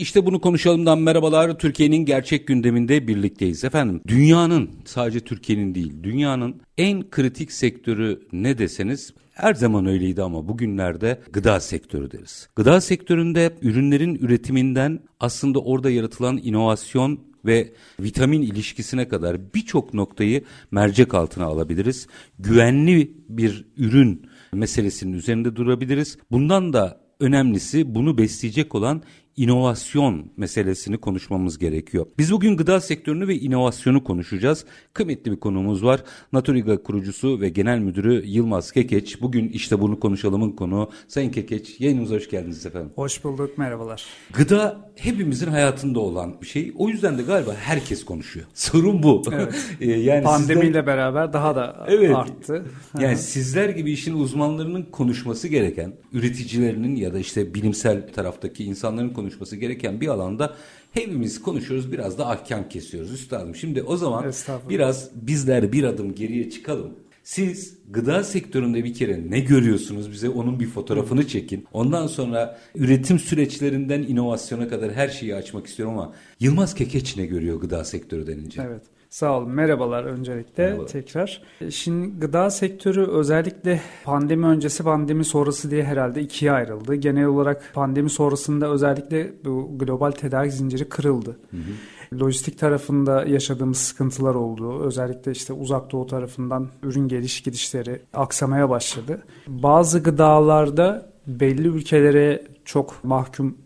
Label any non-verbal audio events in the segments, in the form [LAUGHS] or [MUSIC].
İşte bunu konuşalımdan merhabalar. Türkiye'nin gerçek gündeminde birlikteyiz. Efendim dünyanın sadece Türkiye'nin değil dünyanın en kritik sektörü ne deseniz her zaman öyleydi ama bugünlerde gıda sektörü deriz. Gıda sektöründe ürünlerin üretiminden aslında orada yaratılan inovasyon ve vitamin ilişkisine kadar birçok noktayı mercek altına alabiliriz. Güvenli bir ürün meselesinin üzerinde durabiliriz. Bundan da önemlisi bunu besleyecek olan inovasyon meselesini konuşmamız gerekiyor. Biz bugün gıda sektörünü ve inovasyonu konuşacağız. Kıymetli bir konuğumuz var. Naturiga kurucusu ve genel müdürü Yılmaz Kekeç. Bugün işte bunu konuşalımın konu. Sayın Kekeç yayınımıza hoş geldiniz efendim. Hoş bulduk merhabalar. Gıda hepimizin hayatında olan bir şey. O yüzden de galiba herkes konuşuyor. [LAUGHS] Sorun bu. Evet. [LAUGHS] yani Pandemiyle sizler... beraber daha da evet. arttı. [LAUGHS] yani sizler gibi işin uzmanlarının konuşması gereken, üreticilerinin ya da işte bilimsel taraftaki insanların konuşması konuşması gereken bir alanda hepimiz konuşuyoruz biraz da ahkam kesiyoruz üstadım. Şimdi o zaman biraz bizler bir adım geriye çıkalım. Siz gıda sektöründe bir kere ne görüyorsunuz bize onun bir fotoğrafını çekin. Ondan sonra üretim süreçlerinden inovasyona kadar her şeyi açmak istiyorum ama Yılmaz Kekeç ne görüyor gıda sektörü denince? Evet. Sağ olun. Merhabalar öncelikle Merhaba. tekrar. Şimdi gıda sektörü özellikle pandemi öncesi pandemi sonrası diye herhalde ikiye ayrıldı. Genel olarak pandemi sonrasında özellikle bu global tedarik zinciri kırıldı. Hı hı. Lojistik tarafında yaşadığımız sıkıntılar oldu. Özellikle işte uzak doğu tarafından ürün geliş gidişleri aksamaya başladı. Bazı gıdalarda belli ülkelere çok mahkum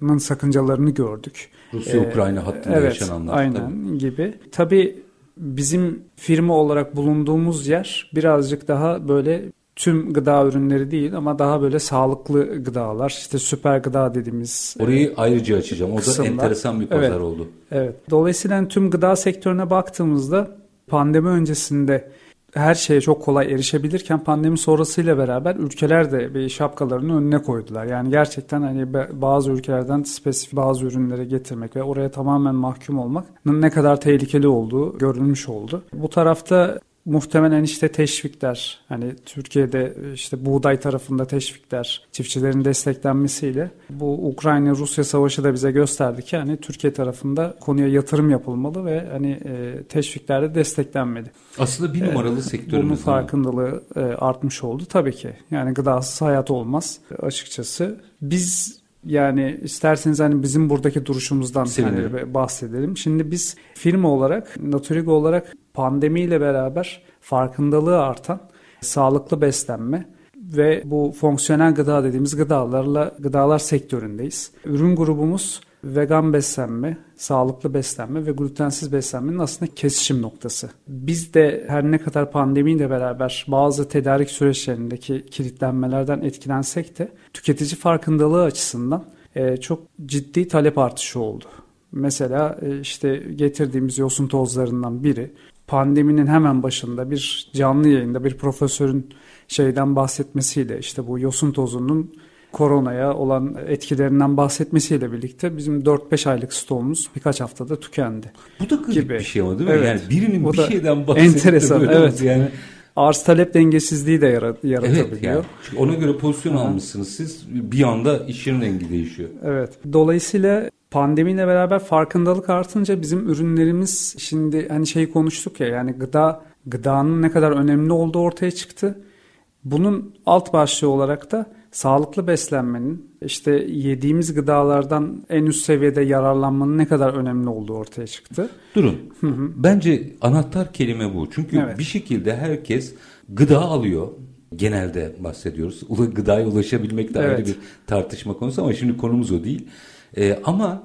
kalmakın sakıncalarını gördük. Rusya-Ukrayna ee, hattında evet, yaşananlar. Aynen tabii. gibi. Tabii bizim firma olarak bulunduğumuz yer birazcık daha böyle tüm gıda ürünleri değil ama daha böyle sağlıklı gıdalar işte süper gıda dediğimiz Orayı e, ayrıca açacağım. O kısımlar. da enteresan bir pazar evet, oldu. Evet. Dolayısıyla tüm gıda sektörüne baktığımızda pandemi öncesinde her şeye çok kolay erişebilirken pandemi sonrasıyla beraber ülkeler de bir şapkalarını önüne koydular. Yani gerçekten hani bazı ülkelerden spesifik bazı ürünleri getirmek ve oraya tamamen mahkum olmak ne kadar tehlikeli olduğu görülmüş oldu. Bu tarafta muhtemelen işte teşvikler hani Türkiye'de işte buğday tarafında teşvikler çiftçilerin desteklenmesiyle bu Ukrayna Rusya savaşı da bize gösterdi ki hani Türkiye tarafında konuya yatırım yapılmalı ve hani e, teşvikler de desteklenmedi. Aslında bir numaralı e, sektörümüz. Bunun farkındalığı e, artmış oldu tabii ki. Yani gıdasız hayat olmaz açıkçası. Biz yani isterseniz hani bizim buradaki duruşumuzdan hani bahsedelim. Şimdi biz firma olarak, Naturigo olarak pandemiyle beraber farkındalığı artan sağlıklı beslenme ve bu fonksiyonel gıda dediğimiz gıdalarla gıdalar sektöründeyiz. Ürün grubumuz vegan beslenme, sağlıklı beslenme ve glutensiz beslenmenin aslında kesişim noktası. Biz de her ne kadar pandemiyle beraber bazı tedarik süreçlerindeki kilitlenmelerden etkilensek de tüketici farkındalığı açısından e, çok ciddi talep artışı oldu. Mesela e, işte getirdiğimiz yosun tozlarından biri pandeminin hemen başında bir canlı yayında bir profesörün şeyden bahsetmesiyle işte bu yosun tozunun koronaya olan etkilerinden bahsetmesiyle birlikte bizim 4-5 aylık stoğumuz birkaç haftada tükendi. Bu da garip gibi. bir şey ama değil mi? Evet. Yani birinin Bu bir şeyden bahsettiği enteresan, evet. yani arz talep dengesizliği de yarat yaratabiliyor. Evet yani. Çünkü ona göre pozisyon Aha. almışsınız siz bir anda işin rengi değişiyor. Evet. Dolayısıyla pandemiyle beraber farkındalık artınca bizim ürünlerimiz şimdi hani şeyi konuştuk ya yani gıda gıdanın ne kadar önemli olduğu ortaya çıktı. Bunun alt başlığı olarak da sağlıklı beslenmenin işte yediğimiz gıdalardan en üst seviyede yararlanmanın ne kadar önemli olduğu ortaya çıktı. Durun. Hı hı. Bence anahtar kelime bu. Çünkü evet. bir şekilde herkes gıda alıyor. Genelde bahsediyoruz. Gıdaya ulaşabilmek de evet. ayrı bir tartışma konusu ama şimdi konumuz o değil. Ee, ama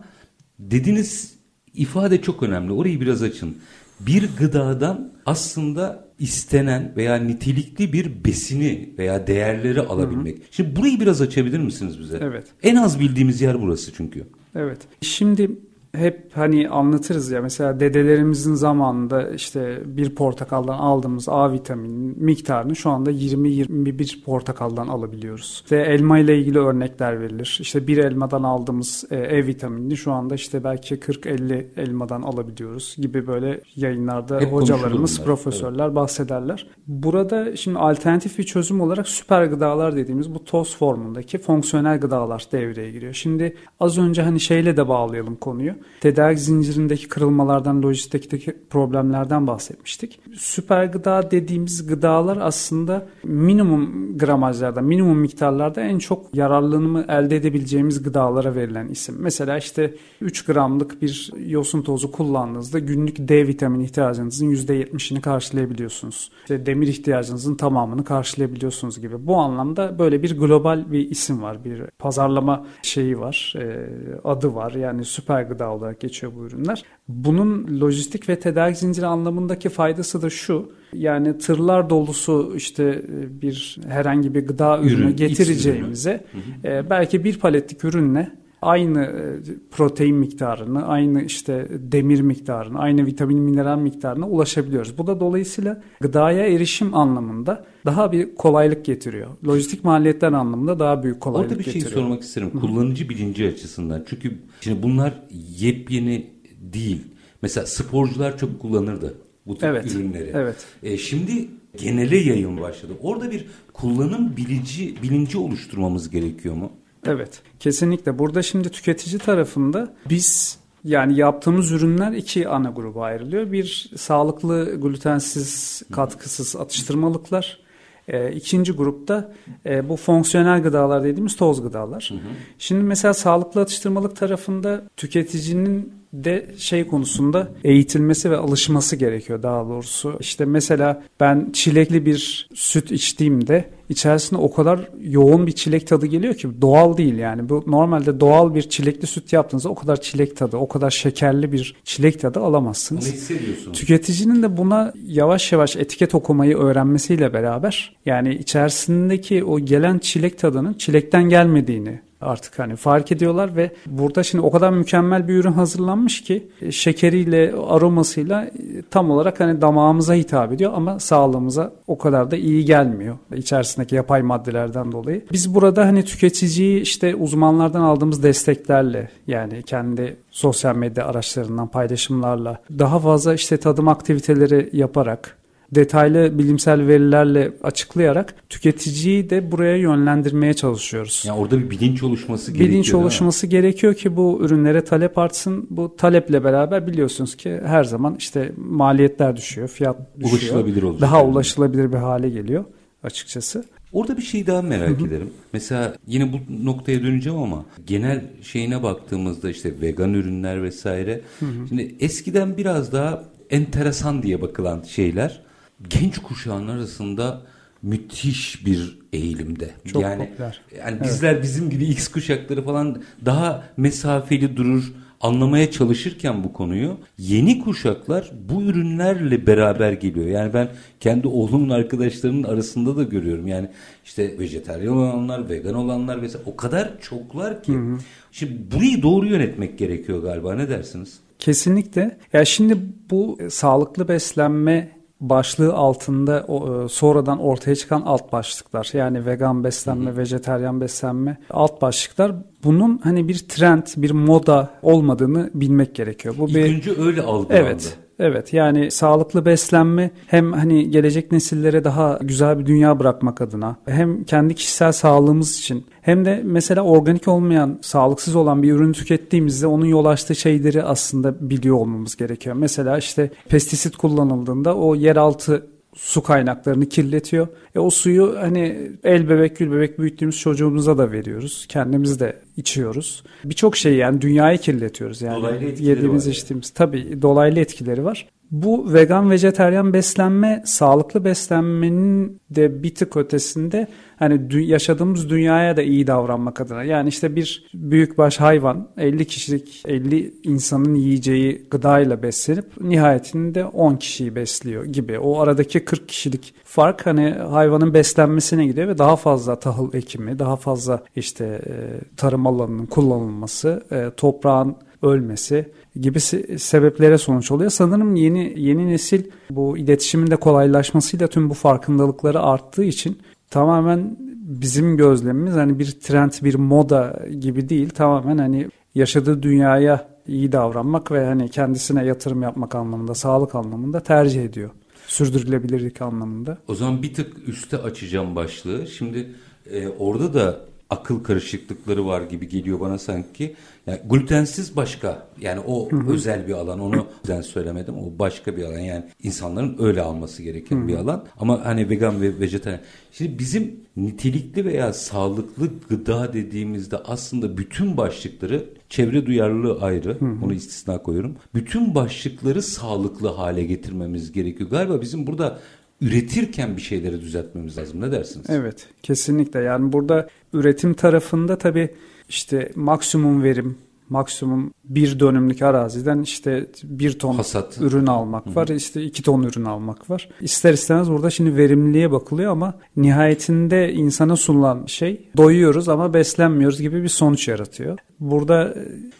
dediğiniz ifade çok önemli. Orayı biraz açın. Bir gıdadan aslında istenen veya nitelikli bir besini veya değerleri alabilmek. Hı hı. Şimdi burayı biraz açabilir misiniz bize? Evet. En az bildiğimiz yer burası çünkü. Evet. Şimdi hep hani anlatırız ya mesela dedelerimizin zamanında işte bir portakaldan aldığımız A vitamini miktarını şu anda 20-21 portakaldan alabiliyoruz. İşte elma ile ilgili örnekler verilir. İşte bir elmadan aldığımız e, E vitamini şu anda işte belki 40-50 elmadan alabiliyoruz gibi böyle yayınlarda hep hocalarımız, profesörler evet. bahsederler. Burada şimdi alternatif bir çözüm olarak süper gıdalar dediğimiz bu toz formundaki fonksiyonel gıdalar devreye giriyor. Şimdi az önce hani şeyle de bağlayalım konuyu. Tedarik zincirindeki kırılmalardan, lojistikteki problemlerden bahsetmiştik. Süper gıda dediğimiz gıdalar aslında minimum gramajlarda, minimum miktarlarda en çok yararlanımı elde edebileceğimiz gıdalara verilen isim. Mesela işte 3 gramlık bir yosun tozu kullandığınızda günlük D vitamini ihtiyacınızın %70'ini karşılayabiliyorsunuz. İşte demir ihtiyacınızın tamamını karşılayabiliyorsunuz gibi. Bu anlamda böyle bir global bir isim var. Bir pazarlama şeyi var, e, adı var. Yani süper gıda olarak geçiyor bu ürünler. Bunun lojistik ve tedarik zinciri anlamındaki faydası da şu. Yani tırlar dolusu işte e, bir herhangi bir gıda ürünü Ürün, getireceğimize e, belki bir paletlik ürünle aynı e, protein miktarını, aynı işte demir miktarını, aynı vitamin mineral miktarına ulaşabiliyoruz. Bu da dolayısıyla gıdaya erişim anlamında daha bir kolaylık getiriyor. Lojistik maliyetler anlamında daha büyük kolaylık getiriyor. Orada bir şey sormak isterim. Hı-hı. Kullanıcı bilinci açısından. Çünkü şimdi bunlar yepyeni değil. Mesela sporcular çok kullanırdı bu tip evet, ürünleri. Evet. E, şimdi genele yayın başladı. Orada bir kullanım bilinci bilinci oluşturmamız gerekiyor mu? Evet kesinlikle. Burada şimdi tüketici tarafında biz yani yaptığımız ürünler iki ana gruba ayrılıyor. Bir sağlıklı glutensiz katkısız atıştırmalıklar. E, ikinci grupta e, bu fonksiyonel gıdalar dediğimiz toz gıdalar. Hı hı. Şimdi mesela sağlıklı atıştırmalık tarafında tüketicinin de şey konusunda eğitilmesi ve alışması gerekiyor daha doğrusu. İşte mesela ben çilekli bir süt içtiğimde içerisinde o kadar yoğun bir çilek tadı geliyor ki doğal değil yani. Bu normalde doğal bir çilekli süt yaptığınızda o kadar çilek tadı, o kadar şekerli bir çilek tadı alamazsınız. Ne hissediyorsunuz? Tüketicinin de buna yavaş yavaş etiket okumayı öğrenmesiyle beraber yani içerisindeki o gelen çilek tadının çilekten gelmediğini artık hani fark ediyorlar ve burada şimdi o kadar mükemmel bir ürün hazırlanmış ki e, şekeriyle aromasıyla e, tam olarak hani damağımıza hitap ediyor ama sağlığımıza o kadar da iyi gelmiyor içerisindeki yapay maddelerden dolayı. Biz burada hani tüketiciyi işte uzmanlardan aldığımız desteklerle yani kendi sosyal medya araçlarından paylaşımlarla daha fazla işte tadım aktiviteleri yaparak detaylı bilimsel verilerle açıklayarak tüketiciyi de buraya yönlendirmeye çalışıyoruz. Yani orada bir bilinç oluşması gerekiyor. Bilinç oluşması gerekiyor ki bu ürünlere talep artsın. Bu taleple beraber biliyorsunuz ki her zaman işte maliyetler düşüyor, fiyat düşüyor. Ulaşılabilir oluyor. Daha ulaşılabilir bir hale geliyor açıkçası. Orada bir şey daha merak Hı-hı. ederim. Mesela yine bu noktaya döneceğim ama genel şeyine baktığımızda işte vegan ürünler vesaire. Hı-hı. Şimdi eskiden biraz daha enteresan diye bakılan şeyler genç kuşağın arasında müthiş bir eğilimde. Çok yani popüler. yani evet. bizler bizim gibi X kuşakları falan daha mesafeli durur, anlamaya çalışırken bu konuyu yeni kuşaklar bu ürünlerle beraber geliyor. Yani ben kendi oğlumun arkadaşlarının arasında da görüyorum. Yani işte vejetaryen olanlar, vegan olanlar vesaire o kadar çoklar ki. Hı hı. Şimdi burayı doğru yönetmek gerekiyor galiba. Ne dersiniz? Kesinlikle. Ya şimdi bu sağlıklı beslenme başlığı altında o, e, sonradan ortaya çıkan alt başlıklar. Yani vegan beslenme, hı hı. vejeteryan beslenme alt başlıklar. Bunun hani bir trend, bir moda olmadığını bilmek gerekiyor. Bu İlk bir önce öyle algılandı. Evet. Evet yani sağlıklı beslenme hem hani gelecek nesillere daha güzel bir dünya bırakmak adına hem kendi kişisel sağlığımız için hem de mesela organik olmayan, sağlıksız olan bir ürünü tükettiğimizde onun yol açtığı şeyleri aslında biliyor olmamız gerekiyor. Mesela işte pestisit kullanıldığında o yeraltı su kaynaklarını kirletiyor. E o suyu hani el bebek gül bebek büyüttüğümüz çocuğumuza da veriyoruz. Kendimiz de içiyoruz. Birçok şey yani dünyayı kirletiyoruz yani. Dolaylı yediğimiz içtiğimiz tabii dolaylı etkileri var. Bu vegan vejeteryan beslenme sağlıklı beslenmenin de bir tık ötesinde hani yaşadığımız dünyaya da iyi davranmak adına. Yani işte bir büyükbaş hayvan 50 kişilik 50 insanın yiyeceği gıdayla beslenip nihayetinde 10 kişiyi besliyor gibi. O aradaki 40 kişilik fark hani hayvanın beslenmesine gidiyor ve daha fazla tahıl ekimi, daha fazla işte e, tarım alanının kullanılması, e, toprağın ölmesi, gibi sebeplere sonuç oluyor. Sanırım yeni yeni nesil bu iletişimin de kolaylaşmasıyla tüm bu farkındalıkları arttığı için tamamen bizim gözlemimiz hani bir trend, bir moda gibi değil. Tamamen hani yaşadığı dünyaya iyi davranmak ve hani kendisine yatırım yapmak anlamında, sağlık anlamında tercih ediyor. Sürdürülebilirlik anlamında. O zaman bir tık üste açacağım başlığı. Şimdi e, orada da akıl karışıklıkları var gibi geliyor bana sanki. Yani glutensiz başka yani o hı hı. özel bir alan onu ben söylemedim o başka bir alan yani insanların öyle alması gereken hı. bir alan ama hani vegan ve vejetaryen. Şimdi bizim nitelikli veya sağlıklı gıda dediğimizde aslında bütün başlıkları çevre duyarlılığı ayrı hı hı. onu istisna koyuyorum. Bütün başlıkları sağlıklı hale getirmemiz gerekiyor. Galiba bizim burada üretirken bir şeyleri düzeltmemiz lazım. Ne dersiniz? Evet, kesinlikle. Yani burada üretim tarafında tabii işte maksimum verim, maksimum bir dönümlük araziden işte bir ton Hasat. ürün almak Hı. var. işte iki ton ürün almak var. İster istemez burada şimdi verimliliğe bakılıyor ama nihayetinde insana sunulan şey doyuyoruz ama beslenmiyoruz gibi bir sonuç yaratıyor. Burada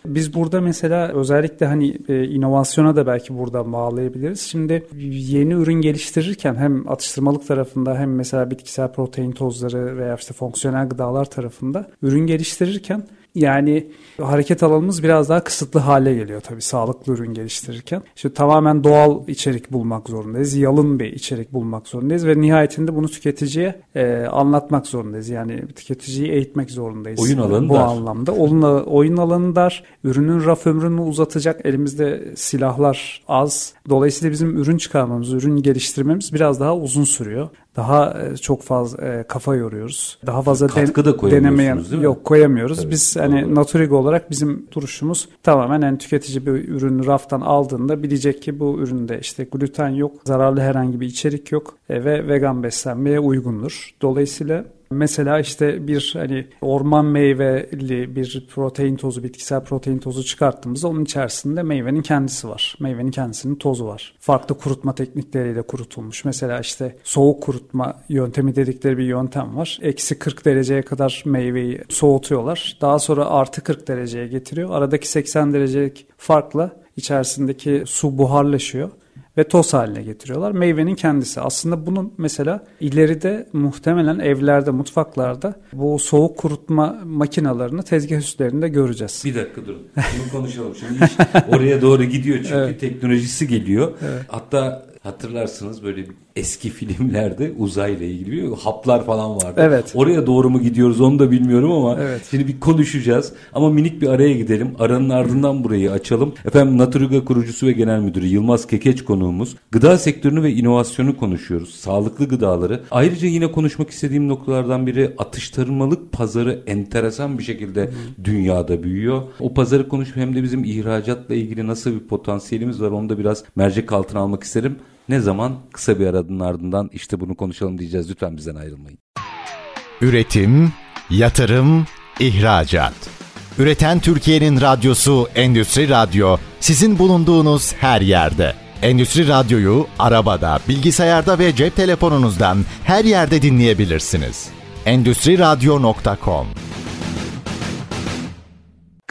biz burada mesela özellikle hani e, inovasyona da belki buradan bağlayabiliriz. Şimdi yeni ürün geliştirirken hem atıştırmalık tarafında hem mesela bitkisel protein tozları veya işte fonksiyonel gıdalar tarafında ürün geliştirirken yani hareket alanımız biraz daha kısıtlı hale geliyor tabii sağlıklı ürün geliştirirken. İşte tamamen doğal içerik bulmak zorundayız. Yalın bir içerik bulmak zorundayız ve nihayetinde bunu tüketiciye e, anlatmak zorundayız. Yani tüketiciyi eğitmek zorundayız. Oyun alanı Bu dar. anlamda. Oyun, oyun alanı dar. Ürünün raf ömrünü uzatacak. Elimizde silahlar az. Dolayısıyla bizim ürün çıkarmamız, ürün geliştirmemiz biraz daha uzun sürüyor daha e, çok fazla e, kafa yoruyoruz. Daha fazla Katkı da denemeye yok koyamıyoruz. Tabii, Biz hani doğru. Naturig olarak bizim duruşumuz tamamen yani tüketici bir ürünü raftan aldığında bilecek ki bu üründe işte gluten yok, zararlı herhangi bir içerik yok e, ve vegan beslenmeye uygundur. Dolayısıyla Mesela işte bir hani orman meyveli bir protein tozu, bitkisel protein tozu çıkarttığımızda onun içerisinde meyvenin kendisi var. Meyvenin kendisinin tozu var. Farklı kurutma teknikleriyle kurutulmuş. Mesela işte soğuk kurutma yöntemi dedikleri bir yöntem var. Eksi 40 dereceye kadar meyveyi soğutuyorlar. Daha sonra artı 40 dereceye getiriyor. Aradaki 80 derecelik farkla içerisindeki su buharlaşıyor ve toz haline getiriyorlar. Meyvenin kendisi. Aslında bunun mesela ileride muhtemelen evlerde, mutfaklarda bu soğuk kurutma makinalarını tezgah üstlerinde göreceğiz. Bir dakika durun. Bunu konuşalım. Şimdi iş oraya doğru gidiyor çünkü evet. teknolojisi geliyor. Evet. Hatta hatırlarsınız böyle eski filmlerde uzayla ilgili haplar falan vardı. Evet. Oraya doğru mu gidiyoruz onu da bilmiyorum ama evet. şimdi bir konuşacağız. Ama minik bir araya gidelim. Aranın ardından burayı açalım. Efendim Naturiga kurucusu ve genel müdürü Yılmaz Kekeç konuğumuz. Gıda sektörünü ve inovasyonu konuşuyoruz. Sağlıklı gıdaları. Ayrıca yine konuşmak istediğim noktalardan biri atıştırmalık pazarı enteresan bir şekilde dünyada büyüyor. O pazarı konuşup hem de bizim ihracatla ilgili nasıl bir potansiyelimiz var onu da biraz mercek altına almak isterim. Ne zaman? Kısa bir aranın ardından işte bunu konuşalım diyeceğiz. Lütfen bizden ayrılmayın. Üretim, yatırım, ihracat. Üreten Türkiye'nin radyosu Endüstri Radyo sizin bulunduğunuz her yerde. Endüstri Radyo'yu arabada, bilgisayarda ve cep telefonunuzdan her yerde dinleyebilirsiniz. Endüstri Radyo.com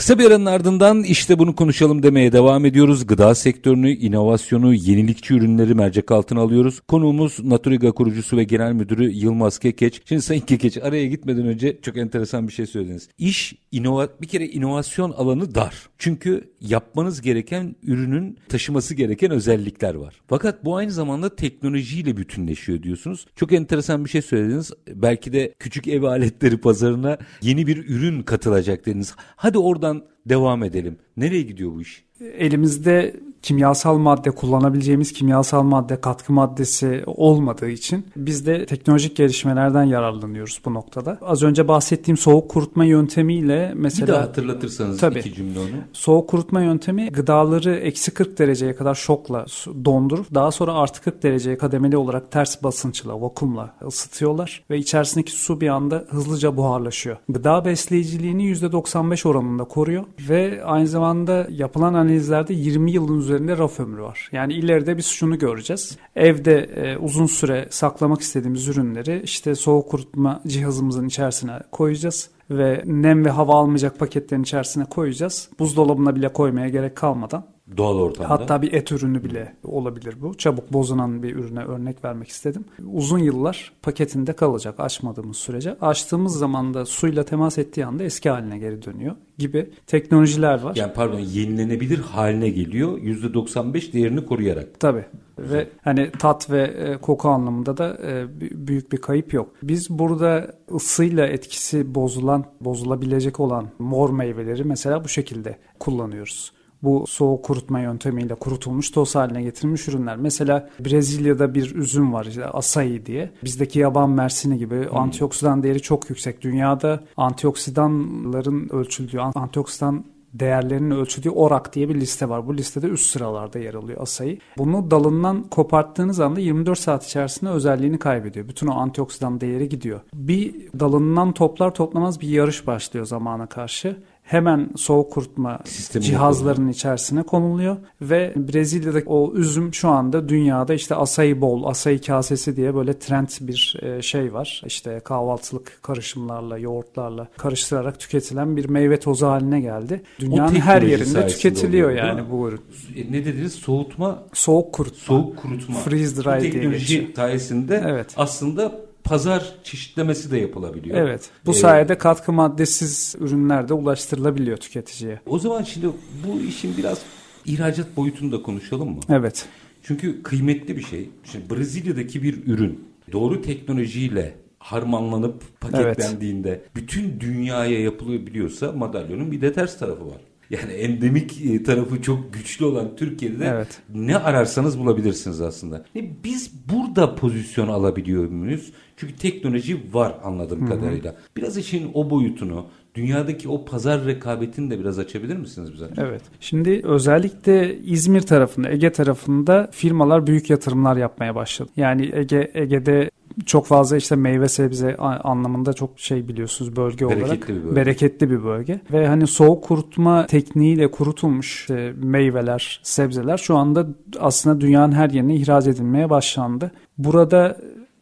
Kısa bir aranın ardından işte bunu konuşalım demeye devam ediyoruz. Gıda sektörünü, inovasyonu, yenilikçi ürünleri mercek altına alıyoruz. Konuğumuz Naturiga kurucusu ve genel müdürü Yılmaz Kekeç. Şimdi Sayın Kekeç araya gitmeden önce çok enteresan bir şey söylediniz. İş inova bir kere inovasyon alanı dar. Çünkü yapmanız gereken ürünün taşıması gereken özellikler var. Fakat bu aynı zamanda teknolojiyle bütünleşiyor diyorsunuz. Çok enteresan bir şey söylediniz. Belki de küçük ev aletleri pazarına yeni bir ürün katılacak dediniz. Hadi oradan devam edelim. Nereye gidiyor bu iş? Elimizde kimyasal madde kullanabileceğimiz kimyasal madde katkı maddesi olmadığı için biz de teknolojik gelişmelerden yararlanıyoruz bu noktada. Az önce bahsettiğim soğuk kurutma yöntemiyle mesela... Bir daha hatırlatırsanız tabii, iki cümle onu. Soğuk kurutma yöntemi gıdaları eksi 40 dereceye kadar şokla dondurup daha sonra artı 40 dereceye kademeli olarak ters basınçla, vakumla ısıtıyorlar ve içerisindeki su bir anda hızlıca buharlaşıyor. Gıda besleyiciliğini %95 oranında koruyor ve aynı zamanda yapılan analizlerde 20 yılın üzerinde üzerinde raf ömrü var. Yani ileride biz şunu göreceğiz. Evde e, uzun süre saklamak istediğimiz ürünleri işte soğuk kurutma cihazımızın içerisine koyacağız ve nem ve hava almayacak paketlerin içerisine koyacağız. Buzdolabına bile koymaya gerek kalmadan Doğal ortamda. Hatta bir et ürünü bile olabilir bu. Çabuk bozulan bir ürüne örnek vermek istedim. Uzun yıllar paketinde kalacak açmadığımız sürece. Açtığımız zaman da suyla temas ettiği anda eski haline geri dönüyor gibi teknolojiler var. Yani pardon yenilenebilir haline geliyor %95 değerini koruyarak. Tabii. Ve hani tat ve e, koku anlamında da e, büyük bir kayıp yok. Biz burada ısıyla etkisi bozulan, bozulabilecek olan mor meyveleri mesela bu şekilde kullanıyoruz bu soğuk kurutma yöntemiyle kurutulmuş toz haline getirilmiş ürünler. Mesela Brezilya'da bir üzüm var işte asai diye. Bizdeki yaban mersini gibi hmm. antioksidan değeri çok yüksek. Dünyada antioksidanların ölçüldüğü, antioksidan değerlerinin ölçüldüğü ORAK diye bir liste var. Bu listede üst sıralarda yer alıyor asayı. Bunu dalından koparttığınız anda 24 saat içerisinde özelliğini kaybediyor. Bütün o antioksidan değeri gidiyor. Bir dalından toplar toplamaz bir yarış başlıyor zamana karşı hemen soğuk kurutma Sistemi cihazlarının yapalım. içerisine konuluyor ve Brezilya'daki o üzüm şu anda dünyada işte asayı bol, asayı kasesi diye böyle trend bir e, şey var. İşte kahvaltılık karışımlarla, yoğurtlarla karıştırarak tüketilen bir meyve tozu haline geldi. Dünyanın her yerinde tüketiliyor oluyor, yani bu ürün. E, ne dediniz? Soğutma? Soğuk kurutma. Soğuk kurutma. Freeze dry diye geçiyor. sayesinde evet. aslında pazar çeşitlemesi de yapılabiliyor. Evet. Bu ee, sayede katkı maddesiz ürünler de ulaştırılabiliyor tüketiciye. O zaman şimdi bu işin biraz ihracat boyutunu da konuşalım mı? Evet. Çünkü kıymetli bir şey. Şimdi Brezilya'daki bir ürün doğru teknolojiyle harmanlanıp paketlendiğinde evet. bütün dünyaya yapılıyor biliyorsa madalyonun bir de ters tarafı var. Yani endemik e, tarafı çok güçlü olan Türkiye'de evet. ne ararsanız bulabilirsiniz aslında. Biz burada pozisyon alabiliyor muyuz? Çünkü teknoloji var anladığım Hı-hı. kadarıyla. Biraz işin o boyutunu, dünyadaki o pazar rekabetini de biraz açabilir misiniz bize? Evet. Şimdi özellikle İzmir tarafında, Ege tarafında firmalar büyük yatırımlar yapmaya başladı. Yani Ege Ege'de çok fazla işte meyve sebze anlamında çok şey biliyorsunuz bölge bereketli olarak bir bölge. bereketli bir bölge ve hani soğuk kurutma tekniğiyle kurutulmuş işte meyveler, sebzeler şu anda aslında dünyanın her yerine ihraç edilmeye başlandı. Burada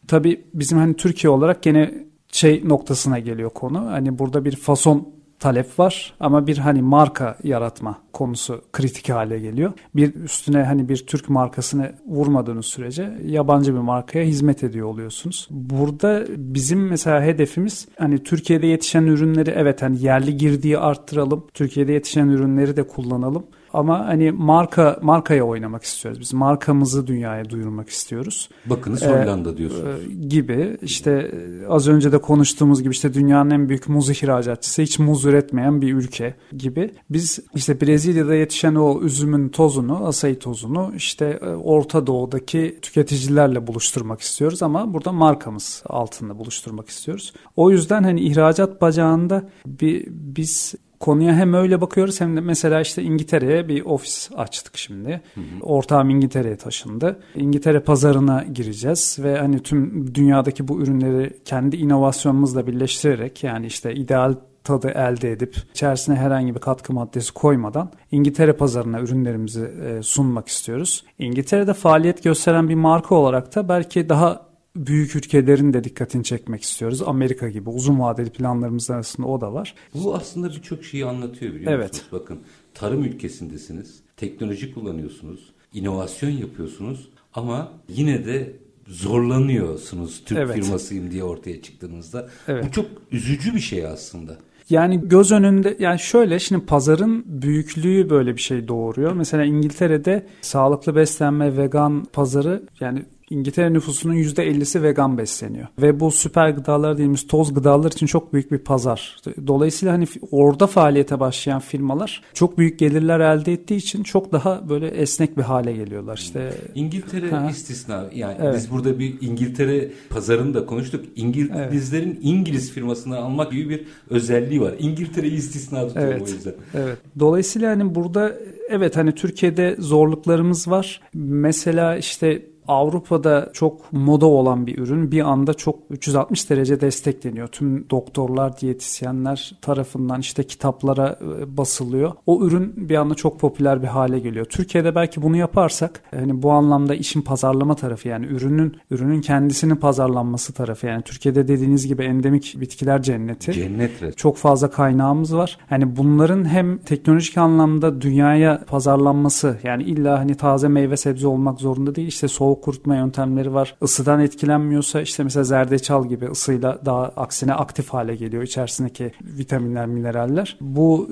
tabii bizim hani Türkiye olarak gene şey noktasına geliyor konu. Hani burada bir fason talep var ama bir hani marka yaratma konusu kritik hale geliyor. Bir üstüne hani bir Türk markasını vurmadığınız sürece yabancı bir markaya hizmet ediyor oluyorsunuz. Burada bizim mesela hedefimiz hani Türkiye'de yetişen ürünleri evet hani yerli girdiği arttıralım. Türkiye'de yetişen ürünleri de kullanalım. Ama hani marka markaya oynamak istiyoruz. Biz markamızı dünyaya duyurmak istiyoruz. Bakınız Hollanda ee, diyorsunuz. E, gibi işte e, az önce de konuştuğumuz gibi işte dünyanın en büyük muz ihracatçısı hiç muz üretmeyen bir ülke gibi. Biz işte Brezilya'da yetişen o üzümün tozunu, asayı tozunu işte e, Orta Doğu'daki tüketicilerle buluşturmak istiyoruz ama burada markamız altında buluşturmak istiyoruz. O yüzden hani ihracat bacağında bir biz konuya hem öyle bakıyoruz hem de mesela işte İngiltere'ye bir ofis açtık şimdi. Hı hı. Ortağım İngiltere'ye taşındı. İngiltere pazarına gireceğiz ve hani tüm dünyadaki bu ürünleri kendi inovasyonumuzla birleştirerek yani işte ideal tadı elde edip içerisine herhangi bir katkı maddesi koymadan İngiltere pazarına ürünlerimizi e, sunmak istiyoruz. İngiltere'de faaliyet gösteren bir marka olarak da belki daha büyük ülkelerin de dikkatini çekmek istiyoruz. Amerika gibi uzun vadeli planlarımız arasında o da var. Bu aslında birçok şeyi anlatıyor biliyor evet. musunuz? Bakın tarım ülkesindesiniz, teknoloji kullanıyorsunuz, inovasyon yapıyorsunuz ama yine de zorlanıyorsunuz Türk evet. firmasıyım diye ortaya çıktığınızda. Evet. Bu çok üzücü bir şey aslında. Yani göz önünde yani şöyle şimdi pazarın büyüklüğü böyle bir şey doğuruyor. Mesela İngiltere'de sağlıklı beslenme vegan pazarı yani İngiltere nüfusunun %50'si vegan besleniyor. Ve bu süper gıdalar dediğimiz toz gıdalar için çok büyük bir pazar. Dolayısıyla hani orada faaliyete başlayan firmalar çok büyük gelirler elde ettiği için çok daha böyle esnek bir hale geliyorlar. İşte İngiltere ha. istisna. Yani evet. biz burada bir İngiltere pazarını da konuştuk. İngilizlerin evet. İngiliz firmasını almak gibi bir özelliği var. İngiltere'yi istisna tutuyor evet. o yüzden. Evet. Dolayısıyla hani burada evet hani Türkiye'de zorluklarımız var. Mesela işte Avrupa'da çok moda olan bir ürün bir anda çok 360 derece destekleniyor. Tüm doktorlar, diyetisyenler tarafından işte kitaplara e, basılıyor. O ürün bir anda çok popüler bir hale geliyor. Türkiye'de belki bunu yaparsak hani bu anlamda işin pazarlama tarafı yani ürünün ürünün kendisinin pazarlanması tarafı yani Türkiye'de dediğiniz gibi endemik bitkiler cenneti. Cennet Çok fazla kaynağımız var. Hani bunların hem teknolojik anlamda dünyaya pazarlanması yani illa hani taze meyve sebze olmak zorunda değil. İşte soğuk kurutma yöntemleri var. Isıdan etkilenmiyorsa işte mesela zerdeçal gibi ısıyla daha aksine aktif hale geliyor içerisindeki vitaminler, mineraller. Bu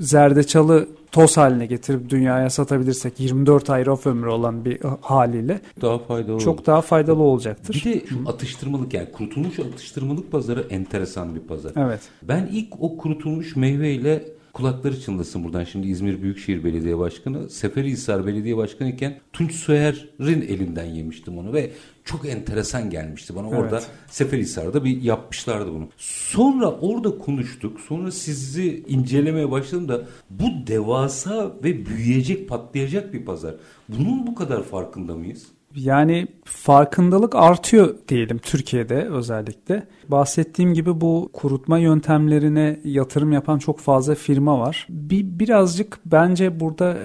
zerdeçalı toz haline getirip dünyaya satabilirsek 24 ay raf ömrü olan bir haliyle daha faydalı olur. çok daha faydalı olacaktır. Bir de şu atıştırmalık yani kurutulmuş atıştırmalık pazarı enteresan bir pazar. Evet. Ben ilk o kurutulmuş meyveyle kulakları çınlasın buradan şimdi İzmir Büyükşehir Belediye Başkanı Seferihisar Belediye Başkanı iken Tunç Soyer'in elinden yemiştim onu ve çok enteresan gelmişti bana. Evet. Orada Seferihisar'da bir yapmışlardı bunu. Sonra orada konuştuk. Sonra sizi incelemeye başladım da bu devasa ve büyüyecek, patlayacak bir pazar. Bunun bu kadar farkında mıyız? Yani farkındalık artıyor diyelim Türkiye'de özellikle. Bahsettiğim gibi bu kurutma yöntemlerine yatırım yapan çok fazla firma var. Bir birazcık bence burada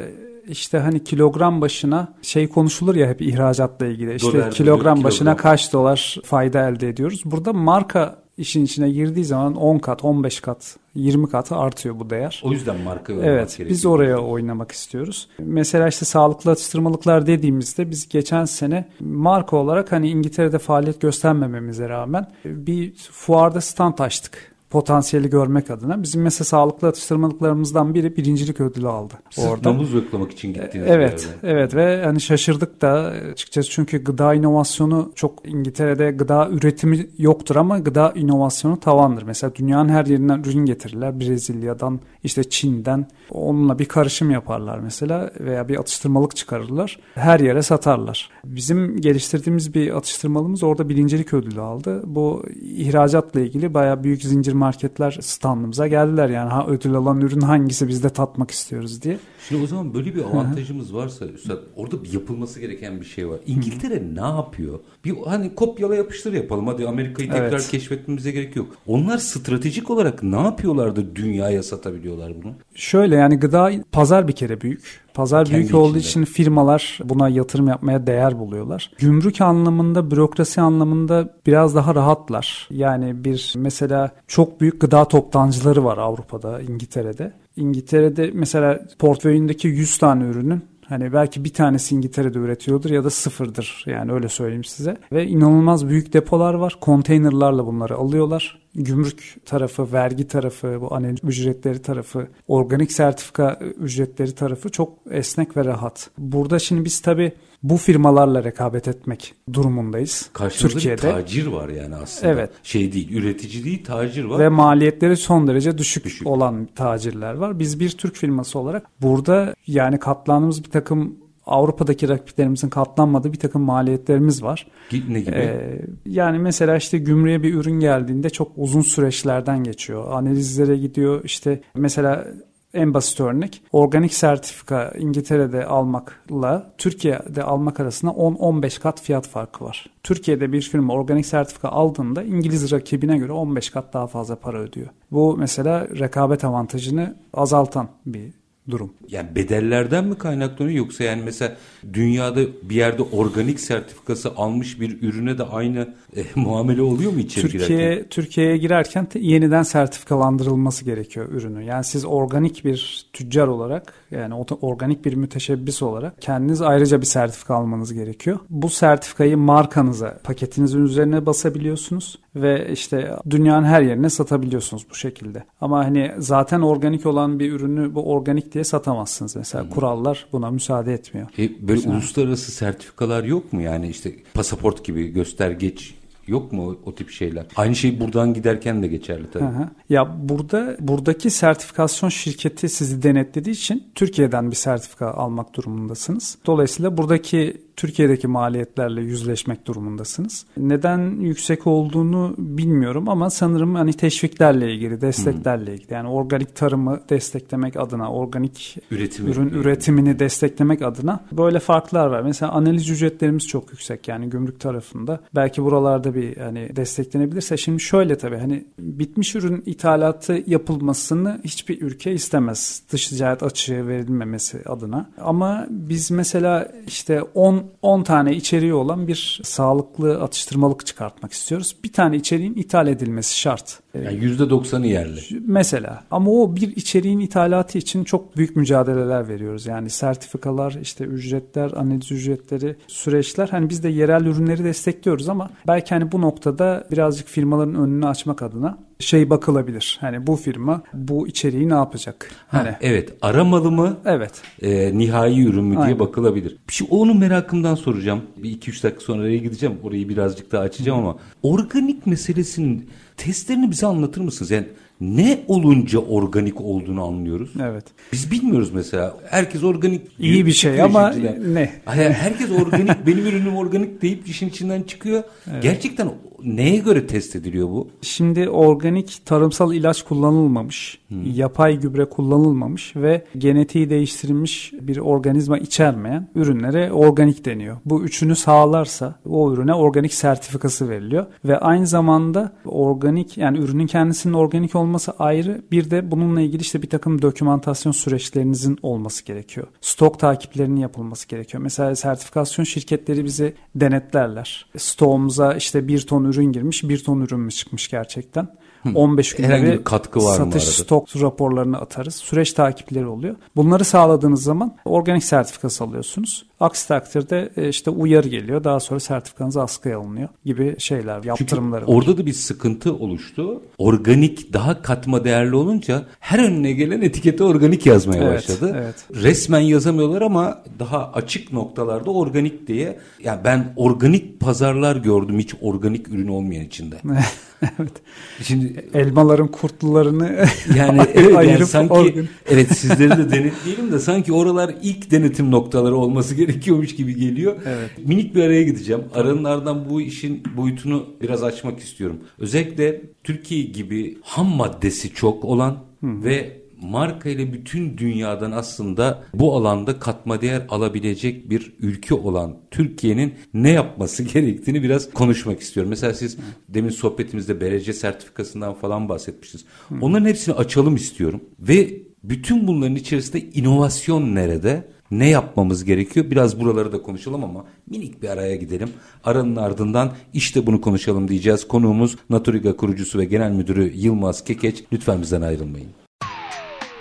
işte hani kilogram başına şey konuşulur ya hep ihracatla ilgili. İşte Dolar, kilogram başına kilogram. kaç dolar fayda elde ediyoruz. Burada marka işin içine girdiği zaman 10 kat, 15 kat, 20 kat artıyor bu değer. O yüzden marka olmak Evet gerekiyor. biz oraya oynamak istiyoruz. Mesela işte sağlıklı atıştırmalıklar dediğimizde biz geçen sene marka olarak hani İngiltere'de faaliyet göstermememize rağmen bir fuarda stand açtık potansiyeli görmek adına. Bizim mesela sağlıklı atıştırmalıklarımızdan biri birincilik ödülü aldı Sırf orada. nabız yoklamak için gittiniz. Evet, yerden. evet ve hani şaşırdık da açıkçası çünkü gıda inovasyonu çok İngiltere'de gıda üretimi yoktur ama gıda inovasyonu tavandır. Mesela dünyanın her yerinden ürün getirirler. Brezilya'dan, işte Çin'den onunla bir karışım yaparlar mesela veya bir atıştırmalık çıkarırlar. Her yere satarlar. Bizim geliştirdiğimiz bir atıştırmalımız orada birincilik ödülü aldı. Bu ihracatla ilgili bayağı büyük zincir marketler standımıza geldiler. Yani ha ödül alan ürün hangisi biz de tatmak istiyoruz diye. Şimdi o zaman böyle bir avantajımız varsa Üstad orada bir yapılması gereken bir şey var. İngiltere ne yapıyor? Bir hani kopyala yapıştır yapalım. Hadi Amerika'yı tekrar Evet. keşfetmemize gerek yok. Onlar stratejik olarak ne yapıyorlar da dünyaya satabiliyorlar bunu? Şöyle yani gıda pazar bir kere büyük. Pazar Kendi büyük olduğu içinde. için firmalar buna yatırım yapmaya değer buluyorlar. Gümrük anlamında, bürokrasi anlamında biraz daha rahatlar. Yani bir mesela çok büyük gıda toptancıları var Avrupa'da, İngiltere'de. İngiltere'de mesela portföyündeki 100 tane ürünün Hani belki bir tanesi İngiltere'de üretiyordur ya da sıfırdır. Yani öyle söyleyeyim size. Ve inanılmaz büyük depolar var. Konteynerlarla bunları alıyorlar. Gümrük tarafı, vergi tarafı, bu analiz ücretleri tarafı, organik sertifika ücretleri tarafı çok esnek ve rahat. Burada şimdi biz tabii bu firmalarla rekabet etmek durumundayız. Karşımızda Türkiye'de. bir tacir var yani aslında. Evet. Şey değil, üretici değil, tacir var. Ve maliyetleri son derece düşük, Düşük. olan tacirler var. Biz bir Türk firması olarak burada yani katlandığımız bir takım Avrupa'daki rakiplerimizin katlanmadığı bir takım maliyetlerimiz var. ne gibi? Ee, yani mesela işte gümrüğe bir ürün geldiğinde çok uzun süreçlerden geçiyor. Analizlere gidiyor. İşte mesela en basit örnek organik sertifika İngiltere'de almakla Türkiye'de almak arasında 10-15 kat fiyat farkı var. Türkiye'de bir firma organik sertifika aldığında İngiliz rakibine göre 15 kat daha fazla para ödüyor. Bu mesela rekabet avantajını azaltan bir durum. Yani bedellerden mi kaynaklanıyor yoksa yani mesela dünyada bir yerde organik sertifikası almış bir ürüne de aynı e, muamele oluyor mu içeri girerken? Türkiye Türkiye'ye girerken te- yeniden sertifikalandırılması gerekiyor ürünü. Yani siz organik bir tüccar olarak yani organik bir müteşebbis olarak kendiniz ayrıca bir sertifika almanız gerekiyor. Bu sertifikayı markanıza, paketinizin üzerine basabiliyorsunuz ve işte dünyanın her yerine satabiliyorsunuz bu şekilde. Ama hani zaten organik olan bir ürünü bu organik diye satamazsınız mesela. Kurallar buna müsaade etmiyor. E, böyle uluslararası sertifikalar yok mu yani işte pasaport gibi göstergeç yok mu o, tip şeyler? Aynı şey buradan giderken de geçerli tabii. Hı. Ya burada buradaki sertifikasyon şirketi sizi denetlediği için Türkiye'den bir sertifika almak durumundasınız. Dolayısıyla buradaki Türkiye'deki maliyetlerle yüzleşmek durumundasınız. Neden yüksek olduğunu bilmiyorum ama sanırım hani teşviklerle ilgili, desteklerle ilgili. Yani organik tarımı desteklemek adına, organik Üretimi. ürün üretimini desteklemek adına böyle farklar var. Mesela analiz ücretlerimiz çok yüksek yani gümrük tarafında. Belki buralarda bir hani desteklenebilirse şimdi şöyle tabii hani bitmiş ürün ithalatı yapılmasını hiçbir ülke istemez. Dış ticaret açığı verilmemesi adına. Ama biz mesela işte 10 10 tane içeriği olan bir sağlıklı atıştırmalık çıkartmak istiyoruz. Bir tane içeriğin ithal edilmesi şart. Yani %90'ı yerli. Mesela ama o bir içeriğin ithalatı için çok büyük mücadeleler veriyoruz. Yani sertifikalar, işte ücretler, analiz ücretleri, süreçler. Hani biz de yerel ürünleri destekliyoruz ama belki hani bu noktada birazcık firmaların önünü açmak adına şey bakılabilir. Hani bu firma bu içeriği ne yapacak? Ha, hani evet aramalı mı? Evet. E, nihai ürün mü diye Aynen. bakılabilir. Şey onun merakımdan soracağım. Bir iki üç dakika sonra oraya gideceğim. Orayı birazcık daha açacağım Hı. ama organik meselesinin testlerini bize anlatır mısınız? Yani ne olunca organik olduğunu anlıyoruz. Evet. Biz bilmiyoruz mesela. Herkes organik. İyi bir şey ama ne? Yani herkes organik, benim ürünüm organik deyip işin içinden çıkıyor. Evet. Gerçekten neye göre test ediliyor bu? Şimdi organik tarımsal ilaç kullanılmamış, hmm. yapay gübre kullanılmamış ve genetiği değiştirilmiş bir organizma içermeyen ürünlere organik deniyor. Bu üçünü sağlarsa o ürüne organik sertifikası veriliyor ve aynı zamanda organik yani ürünün kendisinin organik olması ayrı bir de bununla ilgili işte bir takım dokümantasyon süreçlerinizin olması gerekiyor. Stok takiplerinin yapılması gerekiyor. Mesela sertifikasyon şirketleri bizi denetlerler. Stoğumuza işte bir ton ürün girmiş, bir ton ürün mü çıkmış gerçekten? 15 günde bir katkı var satış mı stok raporlarını atarız. Süreç takipleri oluyor. Bunları sağladığınız zaman organik sertifikası alıyorsunuz. Aksi takdirde e, işte uyarı geliyor. Daha sonra sertifikanız askıya alınıyor gibi şeyler, yaptırımları Çünkü orada da bir sıkıntı oluştu. Organik daha katma değerli olunca her önüne gelen etikete organik yazmaya evet, başladı. Evet. Resmen yazamıyorlar ama daha açık noktalarda organik diye. Yani ben organik pazarlar gördüm hiç organik ürün olmayan içinde. [LAUGHS] [LAUGHS] evet. Şimdi elmaların kurtlularını yani [LAUGHS] evet ayırıp yani sanki organ... evet sizleri de denetleyelim de sanki oralar ilk denetim noktaları olması [LAUGHS] gerekiyormuş gibi geliyor. Evet. Minik bir araya gideceğim. Aranın ardından bu işin boyutunu biraz açmak istiyorum. Özellikle Türkiye gibi ham maddesi çok olan Hı. ve marka ile bütün dünyadan aslında bu alanda katma değer alabilecek bir ülke olan Türkiye'nin ne yapması [LAUGHS] gerektiğini biraz konuşmak istiyorum. Mesela siz demin sohbetimizde BRC sertifikasından falan bahsetmiştiniz. Onların hepsini açalım istiyorum ve bütün bunların içerisinde inovasyon nerede? Ne yapmamız gerekiyor? Biraz buraları da konuşalım ama minik bir araya gidelim. Aranın ardından işte bunu konuşalım diyeceğiz. Konuğumuz Naturiga kurucusu ve genel müdürü Yılmaz Kekeç. Lütfen bizden ayrılmayın.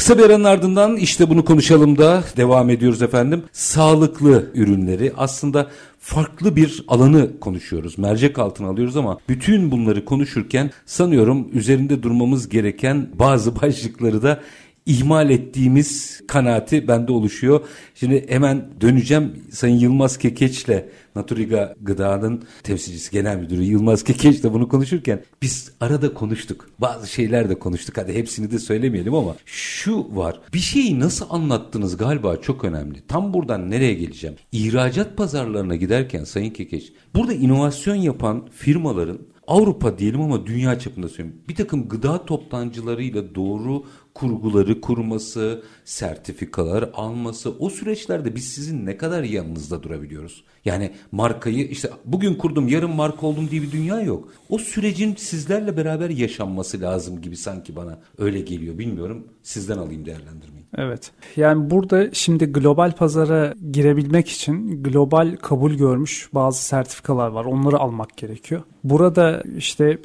Kısa bir aranın ardından işte bunu konuşalım da devam ediyoruz efendim. Sağlıklı ürünleri aslında farklı bir alanı konuşuyoruz. Mercek altına alıyoruz ama bütün bunları konuşurken sanıyorum üzerinde durmamız gereken bazı [LAUGHS] başlıkları da ihmal ettiğimiz kanaati bende oluşuyor. Şimdi hemen döneceğim Sayın Yılmaz Kekeç'le Naturiga Gıda'nın temsilcisi genel müdürü Yılmaz Kekeç'le bunu konuşurken biz arada konuştuk. Bazı şeyler de konuştuk. Hadi hepsini de söylemeyelim ama şu var. Bir şeyi nasıl anlattınız galiba çok önemli. Tam buradan nereye geleceğim? İhracat pazarlarına giderken Sayın Kekeç burada inovasyon yapan firmaların Avrupa diyelim ama dünya çapında söylüyorum. Bir takım gıda toptancılarıyla doğru kurguları kurması, sertifikalar alması o süreçlerde biz sizin ne kadar yanınızda durabiliyoruz? Yani markayı işte bugün kurdum yarın marka oldum diye bir dünya yok. O sürecin sizlerle beraber yaşanması lazım gibi sanki bana öyle geliyor. Bilmiyorum sizden alayım değerlendirmeyi. Evet. Yani burada şimdi global pazara girebilmek için global kabul görmüş bazı sertifikalar var. Onları almak gerekiyor. Burada işte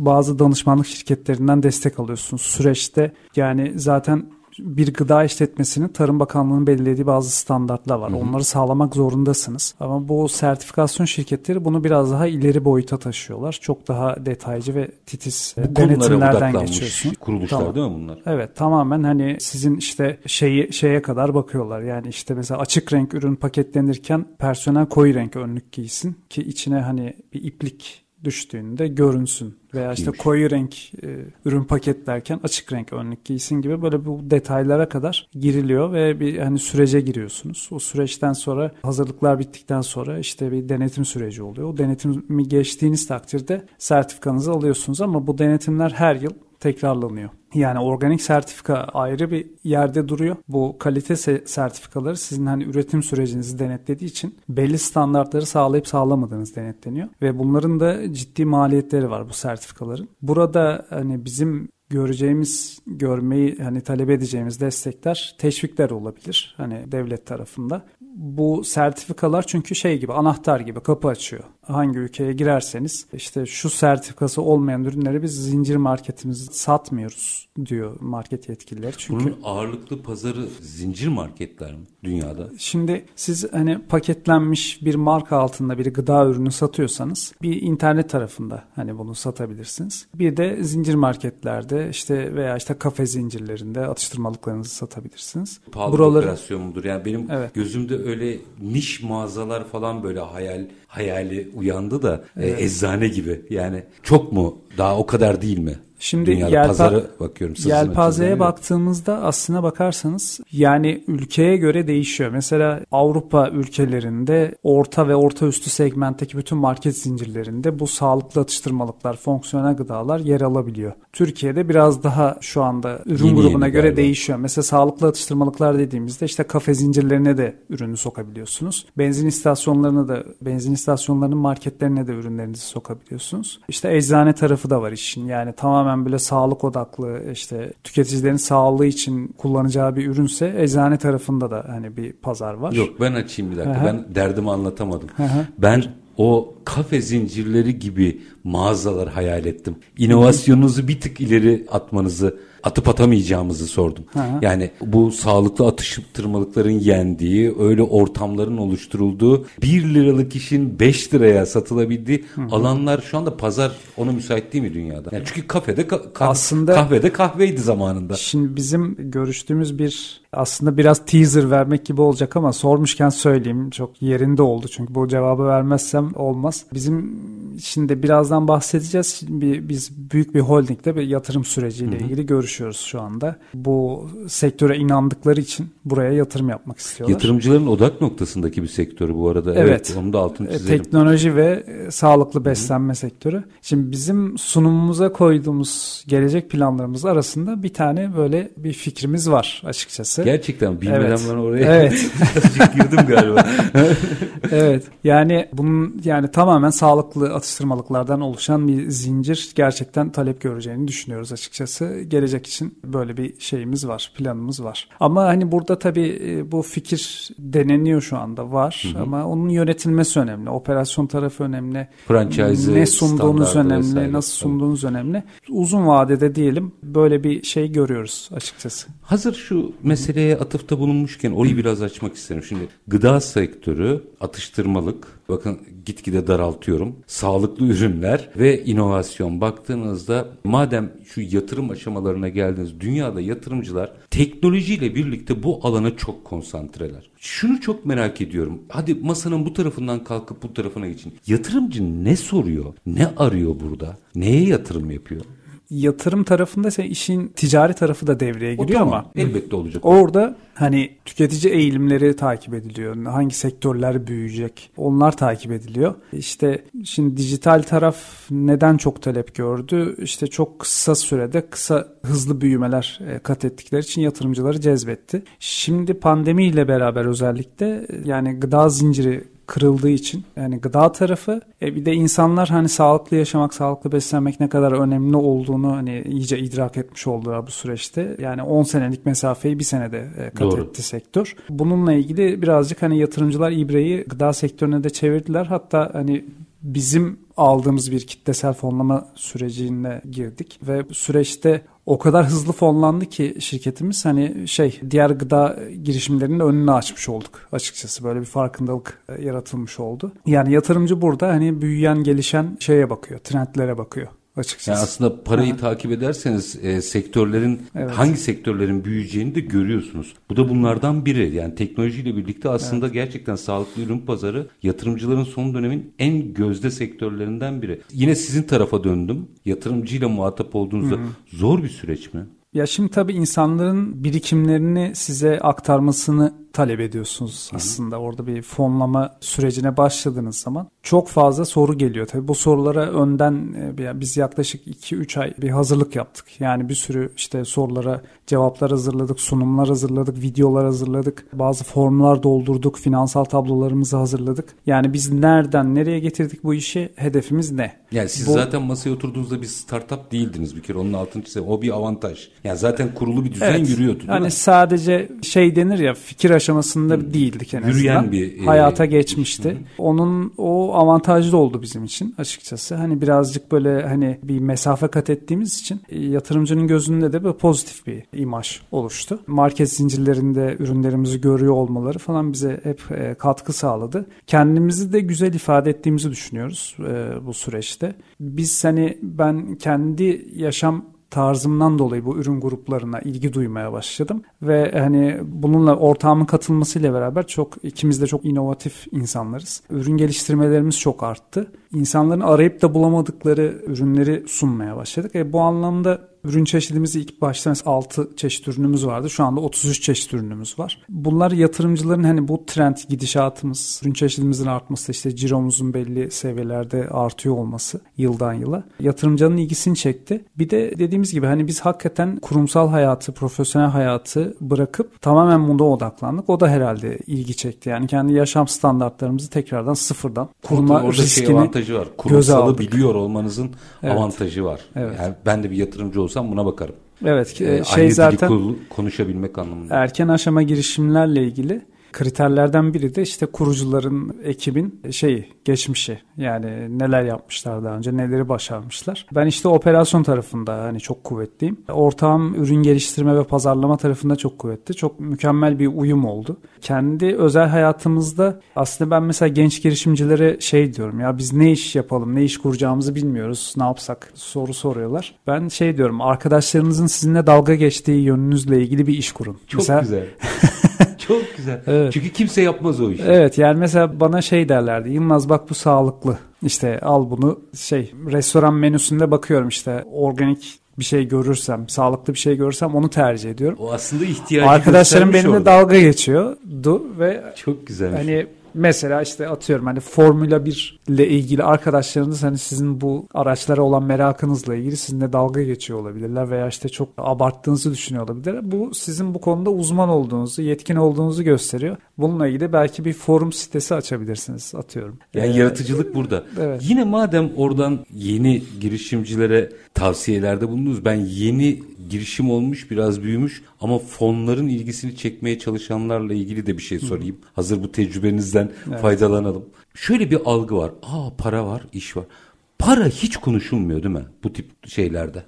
bazı danışmanlık şirketlerinden destek alıyorsunuz süreçte. Yani zaten bir gıda işletmesinin Tarım Bakanlığı'nın belirlediği bazı standartlar var. Hı hı. Onları sağlamak zorundasınız. Ama bu sertifikasyon şirketleri bunu biraz daha ileri boyuta taşıyorlar. Çok daha detaycı ve titiz bu denetimlerden geçiyorsun. kuruluşlar tamam. değil mi bunlar? Evet tamamen hani sizin işte şeyi şeye kadar bakıyorlar. Yani işte mesela açık renk ürün paketlenirken personel koyu renk önlük giysin ki içine hani bir iplik düştüğünde görünsün veya işte koyu renk e, ürün paketlerken açık renk önlük giysin gibi böyle bu detaylara kadar giriliyor ve bir hani sürece giriyorsunuz. O süreçten sonra hazırlıklar bittikten sonra işte bir denetim süreci oluyor. O denetimi geçtiğiniz takdirde sertifikanızı alıyorsunuz ama bu denetimler her yıl tekrarlanıyor. Yani organik sertifika ayrı bir yerde duruyor. Bu kalite sertifikaları sizin hani üretim sürecinizi denetlediği için belli standartları sağlayıp sağlamadığınız denetleniyor. Ve bunların da ciddi maliyetleri var bu sertifikaların. Burada hani bizim göreceğimiz, görmeyi hani talep edeceğimiz destekler teşvikler olabilir hani devlet tarafında. Bu sertifikalar çünkü şey gibi anahtar gibi kapı açıyor. Hangi ülkeye girerseniz işte şu sertifikası olmayan ürünleri biz zincir marketimizi satmıyoruz diyor market yetkilileri. Çünkü Bunun ağırlıklı pazarı zincir marketler mi dünyada? Şimdi siz hani paketlenmiş bir marka altında bir gıda ürünü satıyorsanız bir internet tarafında hani bunu satabilirsiniz. Bir de zincir marketlerde işte veya işte kafe zincirlerinde atıştırmalıklarınızı satabilirsiniz. Pahalı Buraları... operasyon mudur? Yani benim evet. gözümde öyle niş mağazalar falan böyle hayal hayali uyandı da e, evet. e, eczane gibi. Yani çok mu? Daha o kadar değil mi? Şimdi Dünyada yelpa, pazarı bakıyorum. Yelpazeye baktığımızda aslına bakarsanız yani ülkeye göre değişiyor. Mesela Avrupa ülkelerinde orta ve orta üstü segmentteki bütün market zincirlerinde bu sağlıklı atıştırmalıklar, fonksiyonel gıdalar yer alabiliyor. Türkiye'de biraz daha şu anda ürün yeni grubuna yeni göre galiba. değişiyor. Mesela sağlıklı atıştırmalıklar dediğimizde işte kafe zincirlerine de ürünü sokabiliyorsunuz. Benzin istasyonlarına da benzin istasyonlarının marketlerine de ürünlerinizi sokabiliyorsunuz. İşte eczane tarafı da var işin. Yani tamamen tamamen böyle sağlık odaklı işte tüketicilerin sağlığı için kullanacağı bir ürünse eczane tarafında da hani bir pazar var. Yok ben açayım bir dakika. Aha. Ben derdimi anlatamadım. Aha. Ben o kafe zincirleri gibi mağazalar hayal ettim. İnovasyonunuzu bir tık ileri atmanızı atıp atamayacağımızı sordum. Ha. Yani bu sağlıklı atıştırmalıkların yendiği, öyle ortamların oluşturulduğu, 1 liralık işin 5 liraya satılabildiği Hı. alanlar şu anda pazar ona müsait değil mi dünyada? Yani çünkü kafede ka- aslında kahvede kahveydi zamanında. Şimdi bizim görüştüğümüz bir aslında biraz teaser vermek gibi olacak ama sormuşken söyleyeyim. Çok yerinde oldu çünkü bu cevabı vermezsem olmaz. Bizim şimdi birazdan bahsedeceğiz. Şimdi biz büyük bir holdingde bir yatırım süreciyle Hı-hı. ilgili görüşüyoruz şu anda. Bu sektöre inandıkları için buraya yatırım yapmak istiyorlar. Yatırımcıların odak noktasındaki bir sektörü bu arada. Evet. evet onu da altını e, çizelim. Teknoloji ve e, sağlıklı beslenme Hı-hı. sektörü. Şimdi bizim sunumumuza koyduğumuz gelecek planlarımız arasında bir tane böyle bir fikrimiz var açıkçası. Gerçekten bilmeden evet. ben oraya evet. [LAUGHS] girdim galiba. [LAUGHS] evet. Yani bunun yani tamamen sağlıklı atıştırmalıklardan oluşan bir zincir gerçekten talep göreceğini düşünüyoruz açıkçası. Gelecek için böyle bir şeyimiz var, planımız var. Ama hani burada tabii e, bu fikir deneniyor şu anda var hı hı. ama onun yönetilmesi önemli. Operasyon tarafı önemli. Franchise ne sunduğunuz önemli, vesaire. nasıl sunduğunuz Tabii. önemli. Uzun vadede diyelim böyle bir şey görüyoruz açıkçası. Hazır şu meseleye atıfta bulunmuşken orayı biraz açmak isterim. Şimdi gıda sektörü, atıştırmalık, bakın gitgide daraltıyorum. Sağlıklı ürünler ve inovasyon baktığınızda madem şu yatırım aşamalarına geldiniz dünyada yatırımcılar teknolojiyle birlikte bu alana çok konsantreler. Şunu çok merak ediyorum. Hadi masanın bu tarafından kalkıp bu tarafına geçin. Yatırımcı ne soruyor? Ne arıyor burada? Neye yatırım yapıyor? Yatırım tarafında ise işin ticari tarafı da devreye giriyor tamam, ama elbette olacak. Orada hani tüketici eğilimleri takip ediliyor. Hangi sektörler büyüyecek? Onlar takip ediliyor. İşte şimdi dijital taraf neden çok talep gördü? İşte çok kısa sürede kısa hızlı büyümeler e, kat ettikleri için yatırımcıları cezbetti. Şimdi pandemiyle beraber özellikle yani gıda zinciri kırıldığı için yani gıda tarafı e bir de insanlar hani sağlıklı yaşamak, sağlıklı beslenmek ne kadar önemli olduğunu hani iyice idrak etmiş oldular bu süreçte. Yani 10 senelik mesafeyi bir senede e, kat Doğru. etti sektör. Bununla ilgili birazcık hani yatırımcılar ibreyi gıda sektörüne de çevirdiler. Hatta hani bizim aldığımız bir kitlesel fonlama sürecine girdik ve süreçte o kadar hızlı fonlandı ki şirketimiz hani şey diğer gıda girişimlerinin önünü açmış olduk açıkçası. Böyle bir farkındalık e, yaratılmış oldu. Yani yatırımcı burada hani büyüyen gelişen şeye bakıyor, trendlere bakıyor açıkçası. Yani aslında parayı ha. takip ederseniz e, sektörlerin evet. hangi sektörlerin büyüyeceğini de görüyorsunuz. Bu da bunlardan biri. Yani teknolojiyle birlikte aslında evet. gerçekten sağlıklı ürün pazarı yatırımcıların son dönemin en gözde sektörlerinden biri. Yine sizin tarafa döndüm. Yatırımcıyla muhatap olduğunuzda Hı-hı. zor bir süreç mi? Ya şimdi tabii insanların birikimlerini size aktarmasını talep ediyorsunuz aslında. Hı hı. Orada bir fonlama sürecine başladığınız zaman çok fazla soru geliyor. Tabii bu sorulara önden e, biz yaklaşık 2-3 ay bir hazırlık yaptık. Yani bir sürü işte sorulara cevaplar hazırladık, sunumlar hazırladık, videolar hazırladık. Bazı formlar doldurduk, finansal tablolarımızı hazırladık. Yani biz nereden nereye getirdik bu işi? Hedefimiz ne? Yani siz bu... zaten masaya oturduğunuzda bir startup değildiniz bir kere. Onun altını çizelim. O bir avantaj. Yani zaten kurulu bir düzen evet. yürüyordu. Yani mi? sadece şey denir ya fikir aşamasında hmm. değildik en Yürüyen azından. bir e, hayata geçmişti. Hı. Onun o avantajlı oldu bizim için açıkçası. Hani birazcık böyle hani bir mesafe kat ettiğimiz için e, yatırımcının gözünde de böyle pozitif bir imaj oluştu. Market zincirlerinde ürünlerimizi görüyor olmaları falan bize hep e, katkı sağladı. Kendimizi de güzel ifade ettiğimizi düşünüyoruz bu süreçte. Biz hani ben kendi yaşam tarzımdan dolayı bu ürün gruplarına ilgi duymaya başladım ve hani bununla ortağımın katılmasıyla beraber çok ikimiz de çok inovatif insanlarız. Ürün geliştirmelerimiz çok arttı. İnsanların arayıp da bulamadıkları ürünleri sunmaya başladık. E bu anlamda Ürün çeşidimizi ilk başta 6 çeşit ürünümüz vardı. Şu anda 33 çeşit ürünümüz var. Bunlar yatırımcıların hani bu trend gidişatımız, ürün çeşidimizin artması, işte ciromuzun belli seviyelerde artıyor olması yıldan yıla yatırımcının ilgisini çekti. Bir de dediğimiz gibi hani biz hakikaten kurumsal hayatı, profesyonel hayatı bırakıp tamamen bunda odaklandık. O da herhalde ilgi çekti. Yani kendi yaşam standartlarımızı tekrardan sıfırdan kurma Orada şey riskini şey avantajı var. Kurumsalı biliyor olmanızın evet. avantajı var. Evet. Yani ben de bir yatırımcı olsam buna bakarım. Evet, ee, şey zaten konuşabilmek anlamında. Erken aşama girişimlerle ilgili kriterlerden biri de işte kurucuların ekibin şeyi geçmişi yani neler yapmışlar daha önce neleri başarmışlar. Ben işte operasyon tarafında hani çok kuvvetliyim. Ortağım ürün geliştirme ve pazarlama tarafında çok kuvvetli. Çok mükemmel bir uyum oldu. Kendi özel hayatımızda aslında ben mesela genç girişimcilere şey diyorum ya biz ne iş yapalım ne iş kuracağımızı bilmiyoruz ne yapsak soru soruyorlar. Ben şey diyorum arkadaşlarınızın sizinle dalga geçtiği yönünüzle ilgili bir iş kurun. Çok mesela, güzel. [LAUGHS] [LAUGHS] Çok güzel. Evet. Çünkü kimse yapmaz o işi. Evet yani mesela bana şey derlerdi. Yılmaz bak bu sağlıklı. İşte al bunu şey restoran menüsünde bakıyorum işte organik bir şey görürsem, sağlıklı bir şey görürsem onu tercih ediyorum. O aslında ihtiyacı Arkadaşlarım benimle dalga geçiyordu ve çok güzel. Hani Mesela işte atıyorum hani Formula 1 ile ilgili arkadaşlarınız hani sizin bu araçlara olan merakınızla ilgili sizinle dalga geçiyor olabilirler veya işte çok abarttığınızı düşünüyor olabilirler. Bu sizin bu konuda uzman olduğunuzu, yetkin olduğunuzu gösteriyor. Bununla ilgili belki bir forum sitesi açabilirsiniz atıyorum. Yani ee, yaratıcılık burada. Evet. Yine madem oradan yeni girişimcilere tavsiyelerde bulundunuz. Ben yeni girişim olmuş, biraz büyümüş ama fonların ilgisini çekmeye çalışanlarla ilgili de bir şey sorayım. Hı. Hazır bu tecrübenizden evet. faydalanalım. Şöyle bir algı var. Aa para var, iş var. Para hiç konuşulmuyor değil mi bu tip şeylerde?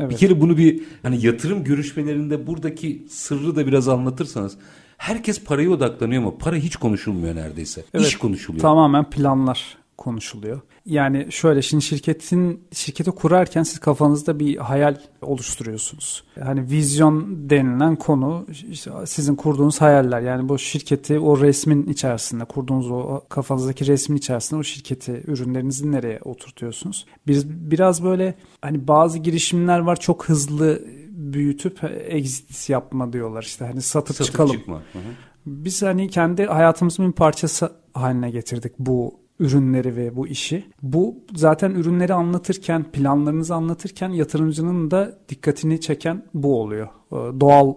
Evet. Bir kere bunu bir hani yatırım görüşmelerinde buradaki sırrı da biraz anlatırsanız herkes paraya odaklanıyor ama para hiç konuşulmuyor neredeyse. Evet, İş konuşuluyor. Tamamen planlar konuşuluyor. Yani şöyle şimdi şirketin şirketi kurarken siz kafanızda bir hayal oluşturuyorsunuz. Hani vizyon denilen konu işte sizin kurduğunuz hayaller. Yani bu şirketi o resmin içerisinde kurduğunuz o kafanızdaki resmin içerisinde o şirketi ürünlerinizi nereye oturtuyorsunuz? Biz biraz böyle hani bazı girişimler var çok hızlı büyütüp exit yapma diyorlar işte hani satıp, satıp çıkalım. Çıkma. Hı hı. Biz hani kendi hayatımızın bir parçası haline getirdik bu ürünleri ve bu işi. Bu zaten ürünleri anlatırken, planlarınızı anlatırken yatırımcının da dikkatini çeken bu oluyor. Ee, doğal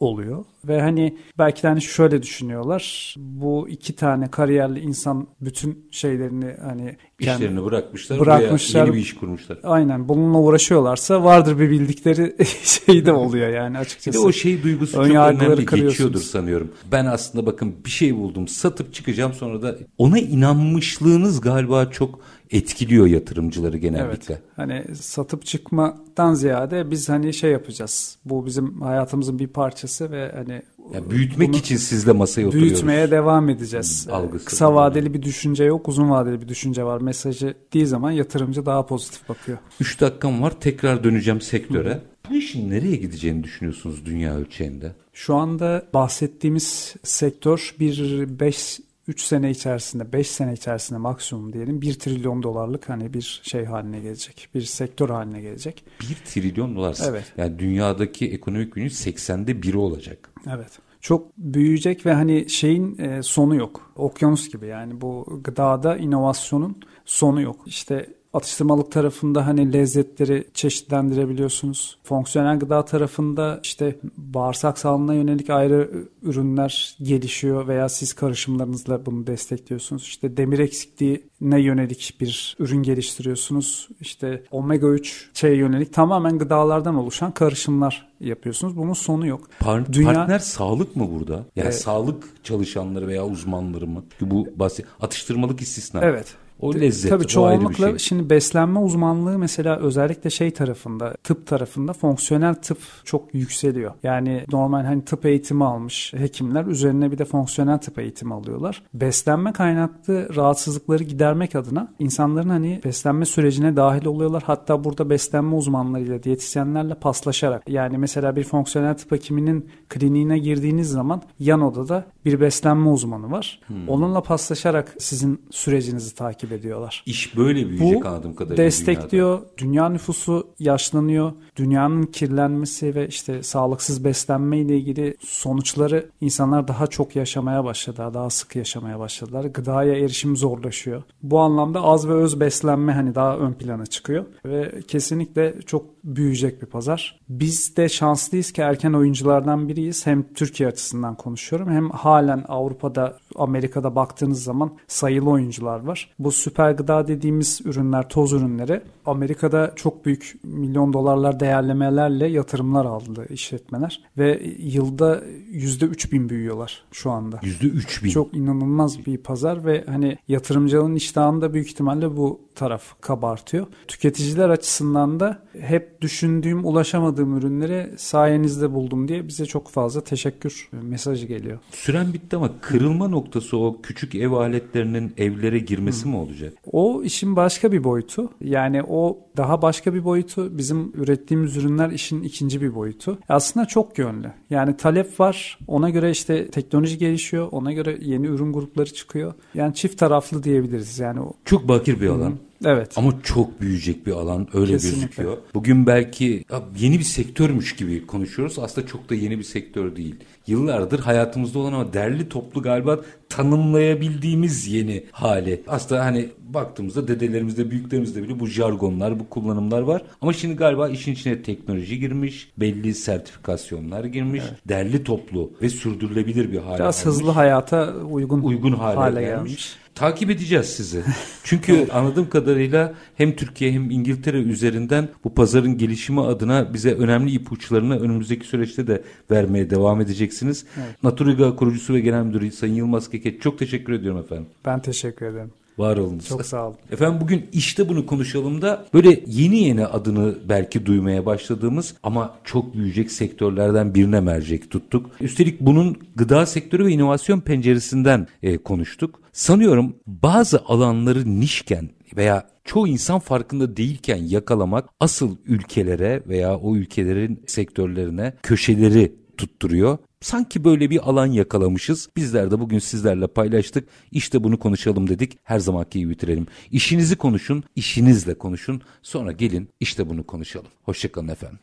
oluyor. Ve hani belki de hani şöyle düşünüyorlar. Bu iki tane kariyerli insan bütün şeylerini hani işlerini bırakmışlar, bırakmışlar. yeni bir iş kurmuşlar. Aynen bununla uğraşıyorlarsa vardır bir bildikleri [LAUGHS] şey de oluyor yani açıkçası. Bir de o şey duygusu çok önemli geçiyordur sanıyorum. Ben aslında bakın bir şey buldum satıp çıkacağım sonra da ona inanmışlığınız galiba çok etkiliyor yatırımcıları genellikle. Evet. Hani satıp çıkmadan ziyade biz hani şey yapacağız. Bu bizim hayatımızın bir parçası ve hani yani büyütmek için sizle masaya oturuyoruz. Büyütmeye devam edeceğiz. Hmm, algısı. Kısa vadeli bir düşünce yok, uzun vadeli bir düşünce var. Mesajı değil zaman yatırımcı daha pozitif bakıyor. 3 dakikam var. Tekrar döneceğim sektöre. Hı. Bu işin nereye gideceğini düşünüyorsunuz dünya ölçeğinde? Şu anda bahsettiğimiz sektör bir 5 3 sene içerisinde 5 sene içerisinde maksimum diyelim 1 trilyon dolarlık hani bir şey haline gelecek. Bir sektör haline gelecek. 1 trilyon dolar. Evet. Yani dünyadaki ekonomik gücün 80'de biri olacak. Evet. Çok büyüyecek ve hani şeyin e, sonu yok. Okyanus gibi yani bu gıdada inovasyonun sonu yok. İşte atıştırmalık tarafında hani lezzetleri çeşitlendirebiliyorsunuz. Fonksiyonel gıda tarafında işte bağırsak sağlığına yönelik ayrı ürünler gelişiyor veya siz karışımlarınızla bunu destekliyorsunuz. İşte demir eksikliğine yönelik bir ürün geliştiriyorsunuz. İşte omega 3 şeye yönelik tamamen gıdalardan oluşan karışımlar yapıyorsunuz. Bunun sonu yok. Par- Dünya... Partner sağlık mı burada? Yani ee, sağlık çalışanları veya uzmanları mı? Bu bahsi atıştırmalık istisna. Evet. O lezzet Tabii çoğunlukla şey. şimdi beslenme uzmanlığı mesela özellikle şey tarafında tıp tarafında fonksiyonel tıp çok yükseliyor. Yani normal hani tıp eğitimi almış hekimler üzerine bir de fonksiyonel tıp eğitimi alıyorlar. Beslenme kaynaklı rahatsızlıkları gidermek adına insanların hani beslenme sürecine dahil oluyorlar. Hatta burada beslenme uzmanlarıyla diyetisyenlerle paslaşarak yani mesela bir fonksiyonel tıp hekiminin kliniğine girdiğiniz zaman yan odada bir beslenme uzmanı var. Hmm. Onunla paslaşarak sizin sürecinizi takip takip ediyorlar. İş böyle büyüyecek Bu anladığım kadarıyla destekliyor. Dünyada. Dünya nüfusu yaşlanıyor. Dünyanın kirlenmesi ve işte sağlıksız beslenme ile ilgili sonuçları insanlar daha çok yaşamaya başladı. Daha sık yaşamaya başladılar. Gıdaya erişim zorlaşıyor. Bu anlamda az ve öz beslenme hani daha ön plana çıkıyor ve kesinlikle çok büyüyecek bir pazar. Biz de şanslıyız ki erken oyunculardan biriyiz. Hem Türkiye açısından konuşuyorum hem halen Avrupa'da, Amerika'da baktığınız zaman sayılı oyuncular var. Bu süper gıda dediğimiz ürünler, toz ürünleri Amerika'da çok büyük milyon dolarlar değerlemelerle yatırımlar aldı işletmeler ve yılda yüzde üç bin büyüyorlar şu anda. Yüzde üç bin. Çok inanılmaz bir pazar ve hani yatırımcının iştahını da büyük ihtimalle bu taraf kabartıyor. Tüketiciler açısından da hep düşündüğüm, ulaşamadığım ürünleri sayenizde buldum diye bize çok fazla teşekkür mesajı geliyor. Süren bitti ama kırılma noktası o küçük ev aletlerinin evlere girmesi Hı. mi olacak? O işin başka bir boyutu. Yani o daha başka bir boyutu. Bizim ürettiğimiz ürünler işin ikinci bir boyutu. Aslında çok yönlü. Yani talep var. Ona göre işte teknoloji gelişiyor. Ona göre yeni ürün grupları çıkıyor. Yani çift taraflı diyebiliriz. Yani o. Çok bakir bir alan. Evet. Ama çok büyüyecek bir alan öyle Kesinlikle. gözüküyor. Bugün belki yeni bir sektörmüş gibi konuşuyoruz. Aslında çok da yeni bir sektör değil. Yıllardır hayatımızda olan ama derli toplu galiba tanımlayabildiğimiz yeni hali. Aslında hani baktığımızda dedelerimizde, büyüklerimizde bile bu jargonlar, bu kullanımlar var. Ama şimdi galiba işin içine teknoloji girmiş, belli sertifikasyonlar girmiş, evet. derli toplu ve sürdürülebilir bir hale Biraz hızlı hayata uygun, uygun hale, hale gelmiş. gelmiş. Takip edeceğiz sizi. Çünkü [LAUGHS] anladığım kadarıyla hem Türkiye hem İngiltere üzerinden bu pazarın gelişimi adına bize önemli ipuçlarını önümüzdeki süreçte de vermeye devam edeceksiniz. Evet. Naturiga kurucusu ve genel müdürü Sayın Yılmaz Keket çok teşekkür ediyorum efendim. Ben teşekkür ederim. Var olunuz. Çok sağ olun. Efendim bugün işte bunu konuşalım da böyle yeni yeni adını belki duymaya başladığımız ama çok büyüyecek sektörlerden birine mercek tuttuk. Üstelik bunun gıda sektörü ve inovasyon penceresinden e, konuştuk. Sanıyorum bazı alanları nişken veya çoğu insan farkında değilken yakalamak asıl ülkelere veya o ülkelerin sektörlerine köşeleri tutturuyor. Sanki böyle bir alan yakalamışız. Bizler de bugün sizlerle paylaştık. İşte bunu konuşalım dedik. Her zamanki gibi bitirelim. İşinizi konuşun, işinizle konuşun. Sonra gelin işte bunu konuşalım. Hoşçakalın efendim.